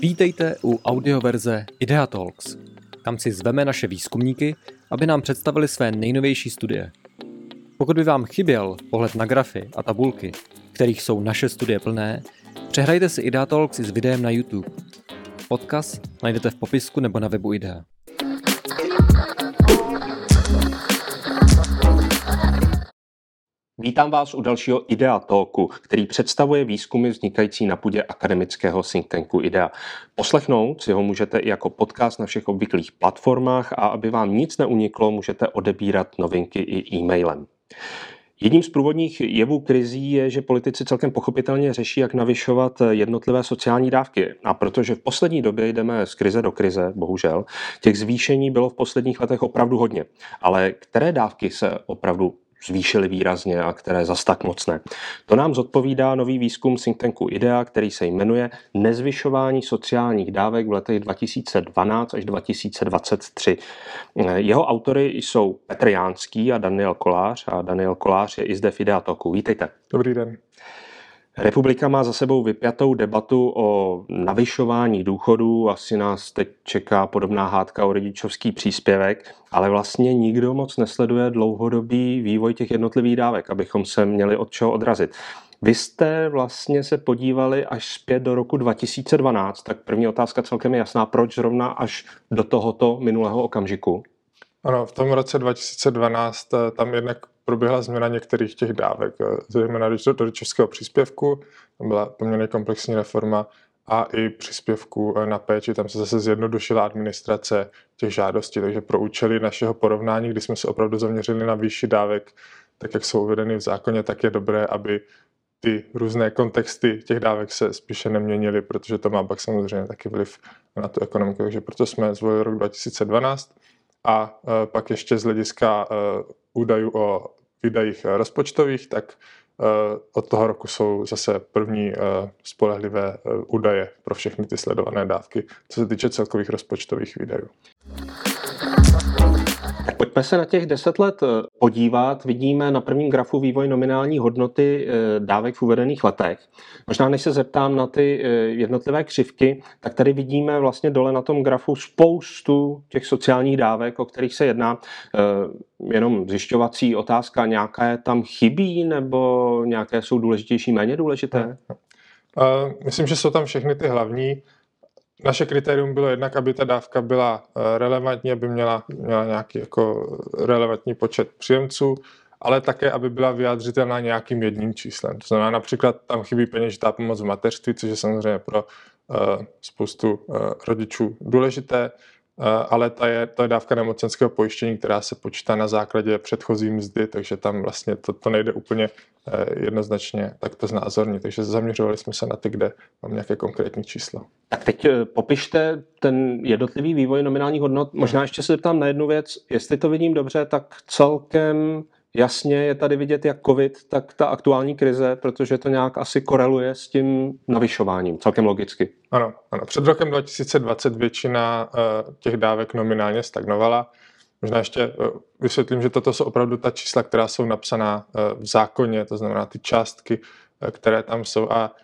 Vítejte u audioverze Idea Talks. Tam si zveme naše výzkumníky, aby nám představili své nejnovější studie. Pokud by vám chyběl pohled na grafy a tabulky, kterých jsou naše studie plné, přehrajte si Idea Talks s videem na YouTube. Odkaz najdete v popisku nebo na webu Idea. Vítám vás u dalšího IDEA Talku, který představuje výzkumy vznikající na půdě akademického think tanku IDEA. Poslechnout si ho můžete i jako podcast na všech obvyklých platformách a aby vám nic neuniklo, můžete odebírat novinky i e-mailem. Jedním z průvodních jevů krizí je, že politici celkem pochopitelně řeší, jak navyšovat jednotlivé sociální dávky. A protože v poslední době jdeme z krize do krize, bohužel, těch zvýšení bylo v posledních letech opravdu hodně. Ale které dávky se opravdu zvýšily výrazně a které zas tak moc ne. To nám zodpovídá nový výzkum think tanku IDEA, který se jmenuje Nezvyšování sociálních dávek v letech 2012 až 2023. Jeho autory jsou Petr Jánský a Daniel Kolář a Daniel Kolář je i zde v IDEA Talku. Vítejte. Dobrý den. Republika má za sebou vypjatou debatu o navyšování důchodů. Asi nás teď čeká podobná hádka o rodičovský příspěvek, ale vlastně nikdo moc nesleduje dlouhodobý vývoj těch jednotlivých dávek, abychom se měli od čeho odrazit. Vy jste vlastně se podívali až zpět do roku 2012, tak první otázka celkem je jasná, proč zrovna až do tohoto minulého okamžiku? Ano, v tom roce 2012 eh, tam jednak proběhla změna některých těch dávek, eh, zejména do rodičovského příspěvku, tam byla poměrně komplexní reforma a i příspěvku eh, na péči, tam se zase zjednodušila administrace těch žádostí, takže pro účely našeho porovnání, kdy jsme se opravdu zaměřili na výši dávek, tak jak jsou uvedeny v zákoně, tak je dobré, aby ty různé kontexty těch dávek se spíše neměnily, protože to má pak samozřejmě taky vliv na tu ekonomiku. Takže proto jsme zvolili rok 2012 a e, pak ještě z hlediska údajů o výdajích rozpočtových, tak e, od toho roku jsou zase první spolehlivé údaje pro všechny ty sledované dávky, co se týče celkových rozpočtových výdajů. Pojďme se na těch deset let eh, podívat. Vidíme na prvním grafu vývoj nominální hodnoty eh, dávek v uvedených letech. Možná než se zeptám na ty eh, jednotlivé křivky, tak tady vidíme vlastně dole na tom grafu spoustu těch sociálních dávek, o kterých se jedná. Jenom zjišťovací otázka, nějaké tam chybí nebo nějaké jsou důležitější, méně důležité? Myslím, že jsou tam všechny ty hlavní. Naše kritérium bylo jednak, aby ta dávka byla eh, relevantní, aby měla, měla nějaký jako relevantní počet příjemců, ale také, aby byla vyjádřitelná nějakým jedním číslem. To znamená, například tam chybí peněžitá pomoc v mateřství, což je samozřejmě pro uh, spoustu uh, rodičů důležité. Eh, ale ta je, to je dávka nemocenského pojištění, která se počítá na základě předchozí mzdy, takže tam vlastně to, to nejde úplně eh, jednoznačně takto znázorně. Takže zaměřovali jsme se na ty, kde mám nějaké konkrétní číslo. Tak teď eh, popište ten jednotlivý vývoj nominálních hodnot. Možná ještě se zeptám na jednu věc. Jestli to vidím dobře, tak celkem jasně je tady vidět jak COVID, tak ta aktuální krize, protože to nějak asi koreluje s tím navyšováním, celkem logicky. Ano, ano. Před rokem 2020 většina uh, těch dávek nominálně stagnovala. Možná ještě uh, vysvětlím, že toto jsou opravdu ta čísla, která jsou napsaná uh, v zákoně, to znamená ty částky, které tam jsou. A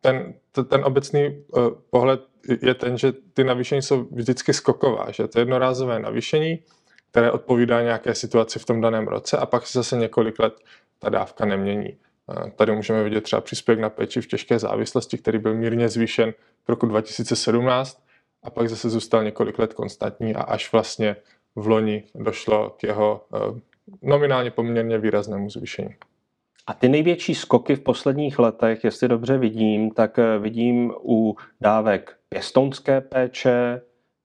ten, ten obecný pohled je ten, že ty navýšení jsou vždycky skoková, že to je jednorázové navýšení, které odpovídá nějaké situaci v tom daném roce a pak se zase několik let ta dávka nemění. Tady můžeme vidět třeba příspěvek na péči v těžké závislosti, který byl mírně zvýšen v roku 2017 a pak zase zůstal několik let konstantní a až vlastně v loni došlo k jeho eh, nominálně poměrně výraznému zvýšení. A ty největší skoky v posledních letech, jestli dobře vidím, tak eh, vidím u dávek pěstounské péče,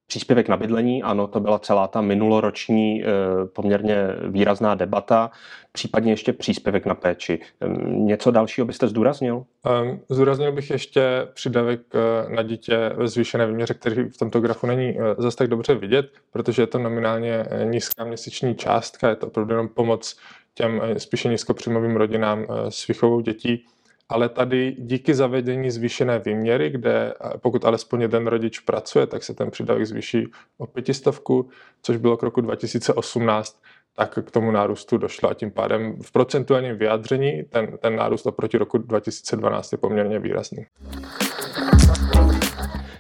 Příspěvek na bydlení, ano, to byla celá ta minuloroční eh, poměrně výrazná debata, případně ještě příspěvek na péči. Ehm, něco dalšího byste zdůraznil? Um, zdůraznil bych ještě přídavek eh, na dítě ve zvýšené výměře, který v tomto grafu není eh, zase tak dobře vidět, protože je to nominálně nízká měsíční částka, je to opravdu jenom pomoc těm spíše nízkopříjmovým rodinám s výchovou dětí ale tady díky zavedení zvýšené výměry, kde pokud alespoň jeden rodič pracuje, tak se ten přídavek zvýší o pětistovku, což bylo k roku 2018, tak k tomu nárůstu došlo a tím pádem v procentuálním vyjádření ten, ten nárůst oproti roku 2012 je poměrně výrazný.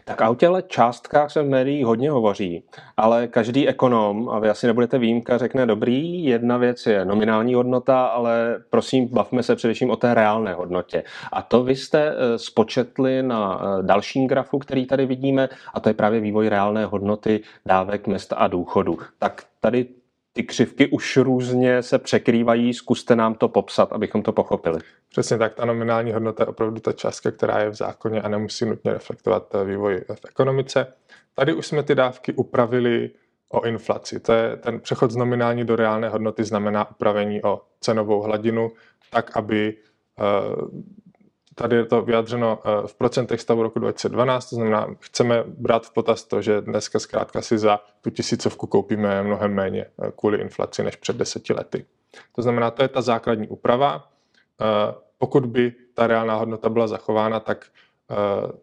Tak o těle částkách se v médiích hodně hovoří, ale každý ekonom, a vy asi nebudete výjimka, řekne dobrý, jedna věc je nominální hodnota, ale prosím, bavme se především o té reálné hodnotě. A to vy jste eh, spočetli na eh, dalším grafu, který tady vidíme, a to je právě vývoj reálné hodnoty dávek, mest a důchodu. Tak tady ty křivky už různě se překrývají, zkuste nám to popsat, abychom to pochopili. Přesně tak, ta nominální hodnota je opravdu ta částka, která je v zákoně a nemusí nutně reflektovat eh, vývoj v ekonomice. Tady už jsme ty dávky upravili o inflaci. To je ten přechod z nominální do reálné hodnoty znamená upravení o cenovou hladinu, tak aby eh, Tady je to vyjádřeno eh, v procentech stavu roku 2012, to znamená, chceme brát v potaz to, že dneska zkrátka si za tu tisícovku koupíme mnohem méně eh, kvůli inflaci než před deseti lety. To znamená, to je ta základní úprava. Eh, pokud by ta reálná hodnota byla zachována, tak,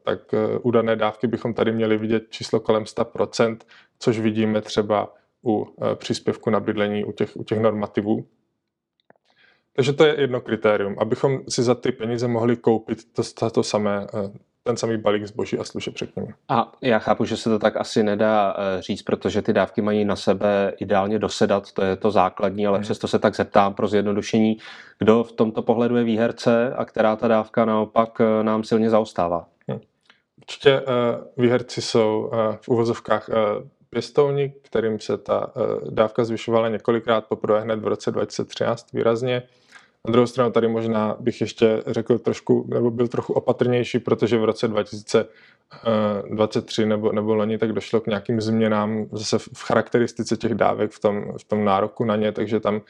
tak u dané dávky bychom tady měli vidět číslo kolem 100%, což vidíme třeba u příspěvku na bydlení, u těch, u těch normativů. Takže to je jedno kritérium, abychom si za ty peníze mohli koupit to, to samé, eh, ten samý balík zboží a služeb, řekněme. A já chápu, že se to tak asi nedá eh, říct, protože ty dávky mají na sebe ideálně dosedat, to je to základní, ale hmm. přesto se tak zeptám pro zjednodušení, kdo v tomto pohledu je výherce a která ta dávka naopak eh, nám silně zaostává. Hmm. Určitě výherci jsou v uvozovkách pěstouni, kterým se ta dávka zvyšovala několikrát, poprvé hned v roce 2013 výrazně. Na druhou stranu tady možná bych ještě řekl trošku, nebo byl trochu opatrnější, protože v roce 2023 nebo, nebo loni tak došlo k nějakým změnám zase v charakteristice těch dávek, v tom, v tom nároku na ně, takže tam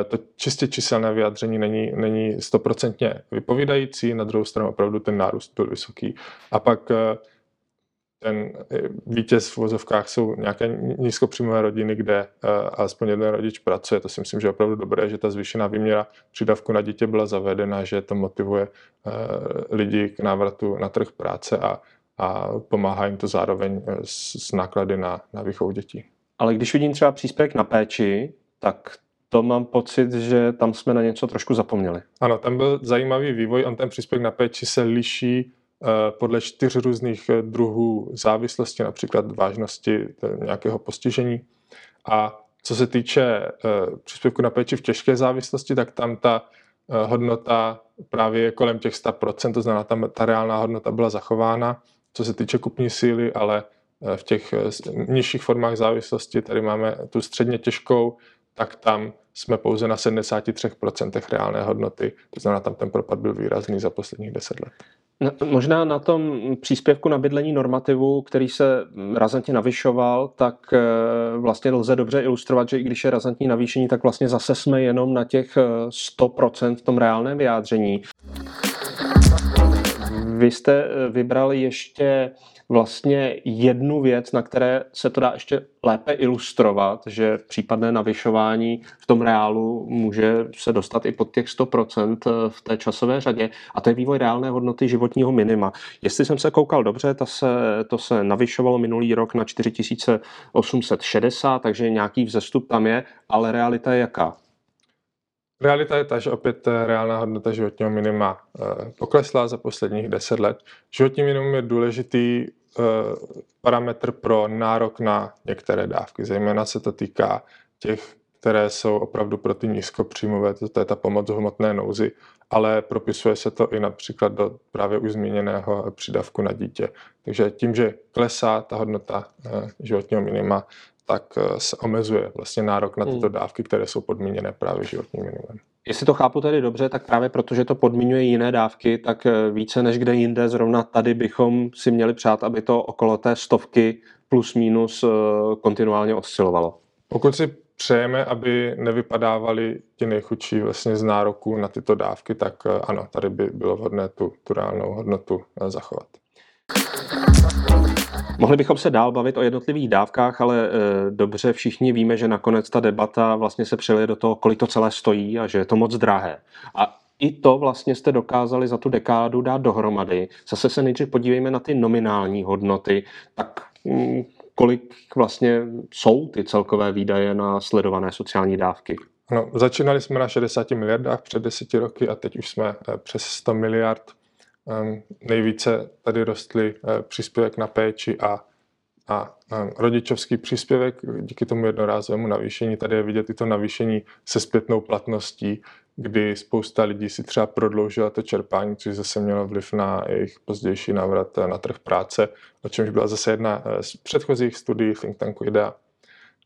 eh, to čistě číselné vyjádření není, není stoprocentně vypovídající, na druhou stranu opravdu ten nárůst byl vysoký. A pak eh, ten eh, vítěz v vozovkách jsou nějaké nízkopříjmové rodiny, kde uh, alespoň jeden rodič pracuje. To si myslím, že je opravdu dobré, že ta zvýšená výměra přidavku na dítě byla zavedena, že to motivuje uh, lidi k návratu na trh práce a, a pomáhá jim to zároveň s, s náklady na, na výchovu dětí. Ale když vidím třeba příspěvek na péči, tak to mám pocit, že tam jsme na něco trošku zapomněli. Ano, tam byl zajímavý vývoj. On ten příspěvek na péči se liší podle čtyř různých eh, druhů závislosti, například vážnosti eh, nějakého postižení. A co se týče příspěvku na péči v těžké závislosti, tak tam ta hodnota právě kolem těch 100%, to znamená, tam ta reálná hodnota byla zachována, co se týče kupní síly, ale v těch nižších formách závislosti, tady máme tu středně těžkou, tak tam jsme pouze na 73% reálné hodnoty, to znamená, tam ten propad byl výrazný za posledních 10 let. Možná na tom příspěvku na bydlení normativu, který se razantně navyšoval, tak eh, vlastně lze dobře ilustrovat, že i když je razantní navýšení, tak vlastně zase jsme jenom na těch 100% eh, v tom reálném vyjádření. Vy jste eh, vybrali ještě vlastně jednu věc, na které se to dá ještě lépe ilustrovat, že případné navyšování v tom reálu může se dostat i pod těch 100% v té časové řadě a to je vývoj reálné hodnoty životního minima. Jestli jsem se koukal dobře, to se, to se navyšovalo minulý rok na 4860, takže nějaký vzestup tam je, ale realita je jaká? Realita je ta, že opět reálná hodnota životního minima eh, poklesla za posledních 10 let. Životní minimum je důležitý eh, parametr pro nárok na některé dávky. Zejména se to týká těch, které jsou opravdu pro ty nízkopříjmové, to, je ta pomoc v hmotné nouzi, ale propisuje se to i například do právě už zmíněného přidavku na dítě. Takže tím, že klesá ta hodnota eh, životního minima, tak eh, se omezuje vlastně nárok na tyto hmm. dávky, které jsou podmíněné právě životním minimem. Jestli to chápu tedy dobře, tak právě protože to podmiňuje jiné dávky, tak eh, více než kde jinde, zrovna tady bychom si měli přát, aby to okolo té stovky plus minus eh, kontinuálně oscilovalo. Pokud si přejeme, aby nevypadávali ti nejchudší vlastně z nároků na tyto dávky, tak ano, tady by bylo vhodné tu, tu reálnou hodnotu zachovat. Mohli bychom se dál bavit o jednotlivých dávkách, ale e, dobře všichni víme, že nakonec ta debata vlastně se přelije do toho, kolik to celé stojí a že je to moc drahé. A i to vlastně jste dokázali za tu dekádu dát dohromady. Zase se nejdřív podívejme na ty nominální hodnoty. Tak mm, kolik vlastně jsou ty celkové výdaje na sledované sociální dávky? No, začínali jsme na 60 miliardách před deseti roky a teď už jsme eh, přes 100 miliard. Um, nejvíce tady rostly uh, příspěvek na péči a, a um, rodičovský příspěvek díky tomu jednorázovému navýšení. Tady je vidět i to navýšení se zpětnou platností, kdy spousta lidí si třeba prodloužila to čerpání, což zase mělo vliv na jejich pozdější návrat na trh práce, o čemž byla zase jedna z předchozích studií think tanku IDEA.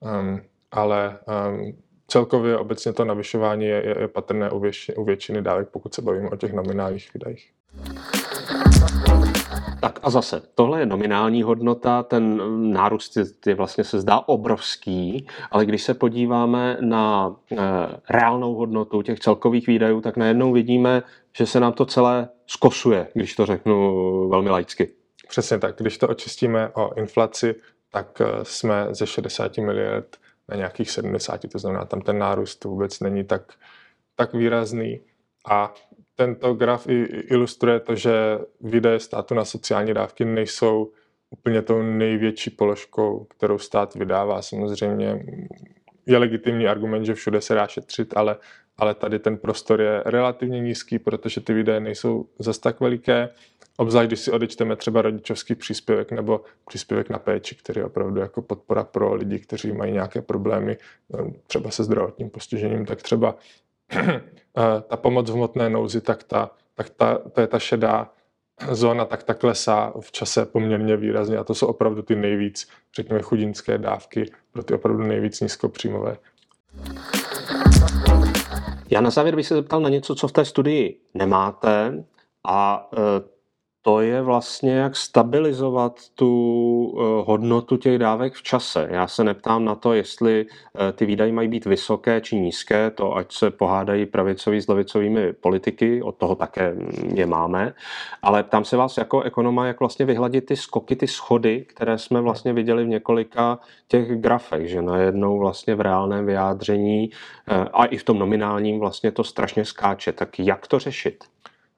Um, ale um, celkově obecně to navyšování je, je, je patrné u, větši, u většiny dávek, pokud se bavíme o těch nominálních výdajích. Tak a zase, tohle je nominální hodnota, ten nárůst je, vlastně se zdá obrovský, ale když se podíváme na e, reálnou hodnotu těch celkových výdajů, tak najednou vidíme, že se nám to celé skosuje, když to řeknu velmi laicky. Přesně tak. Když to očistíme o inflaci, tak eh, jsme ze 60 miliard na nějakých 70, to znamená, tam ten nárůst vůbec není tak, tak výrazný. A tento graf i ilustruje to, že výdaje státu na sociální dávky nejsou úplně tou největší položkou, kterou stát vydává. Samozřejmě je legitimní argument, že všude se dá šetřit, ale, ale tady ten prostor je relativně nízký, protože ty výdaje nejsou zas tak veliké. Obzvlášť, když si odečteme třeba rodičovský příspěvek nebo příspěvek na péči, který je opravdu jako podpora pro lidi, kteří mají nějaké problémy, no, třeba se zdravotním postižením, tak třeba ta pomoc v hmotné nouzi, tak, ta, tak ta, to je ta šedá zóna, tak ta klesá v čase poměrně výrazně a to jsou opravdu ty nejvíc, řekněme, chudinské dávky pro ty opravdu nejvíc nízkopříjmové. Já na závěr bych se zeptal na něco, co v té studii nemáte a eh, to je vlastně, jak stabilizovat tu eh, hodnotu těch dávek v čase. Já se neptám na to, jestli eh, ty výdaje mají být vysoké či nízké, to ať se pohádají pravicoví s levicovými politiky, od toho také je máme, ale ptám se vás jako ekonoma, jak vlastně vyhladit ty skoky, ty schody, které jsme vlastně viděli v několika těch grafech, že najednou vlastně v reálném vyjádření eh, a i v tom nominálním vlastně to strašně skáče. Tak jak to řešit?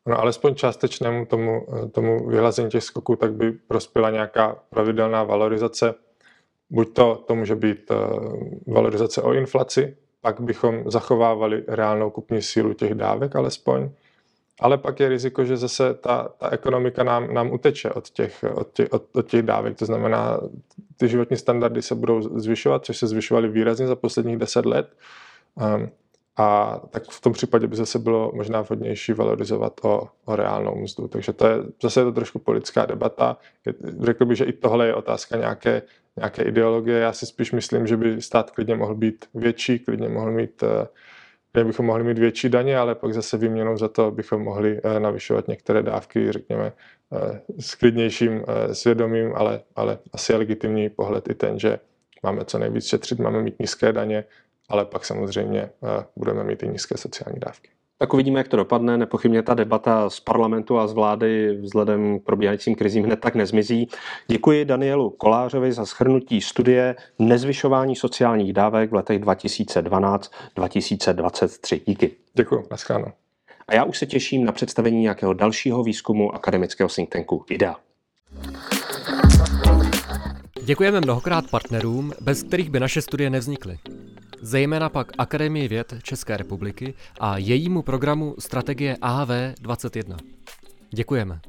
No alespoň částečnému tomu, tomu vyhlazení těch skoků, tak by prospěla nějaká pravidelná valorizace. Buď to, to může být eh, valorizace o inflaci, pak bychom zachovávali reálnou kupní sílu těch dávek alespoň, ale pak je riziko, že zase ta, ta ekonomika nám, nám uteče od těch, od, těch, od, od těch dávek. To znamená, ty životní standardy se budou zvyšovat, což se zvyšovaly výrazně za posledních deset let. A tak v tom případě by zase bylo možná vhodnější valorizovat o, o reálnou mzdu. Takže to je zase je to trošku politická debata. Je, řekl bych, že i tohle je otázka nějaké, nějaké ideologie. Já si spíš myslím, že by stát klidně mohl být větší, klidně mohl mít eh, kde bychom mohli mít větší daně, ale pak zase výměnou za to bychom mohli eh, navyšovat některé dávky, řekněme, eh, s klidnějším svědomím, ale, ale asi je legitimní pohled i ten, že máme co nejvíc šetřit, máme mít nízké daně, ale pak samozřejmě eh, budeme mít i nízké sociální dávky. Tak uvidíme, jak to dopadne. Nepochybně ta debata z parlamentu a z vlády vzhledem k probíhajícím krizím hned tak nezmizí. Děkuji Danielu Kolářovi za schrnutí studie Nezvyšování sociálních dávek v letech 2012-2023. Díky. Děkuji, nascháno. A já už se těším na představení nějakého dalšího výzkumu akademického think tanku IDEA. Děkujeme mnohokrát partnerům, bez kterých by naše studie nevznikly zejména pak Akademii věd České republiky a jejímu programu Strategie AV21. Děkujeme.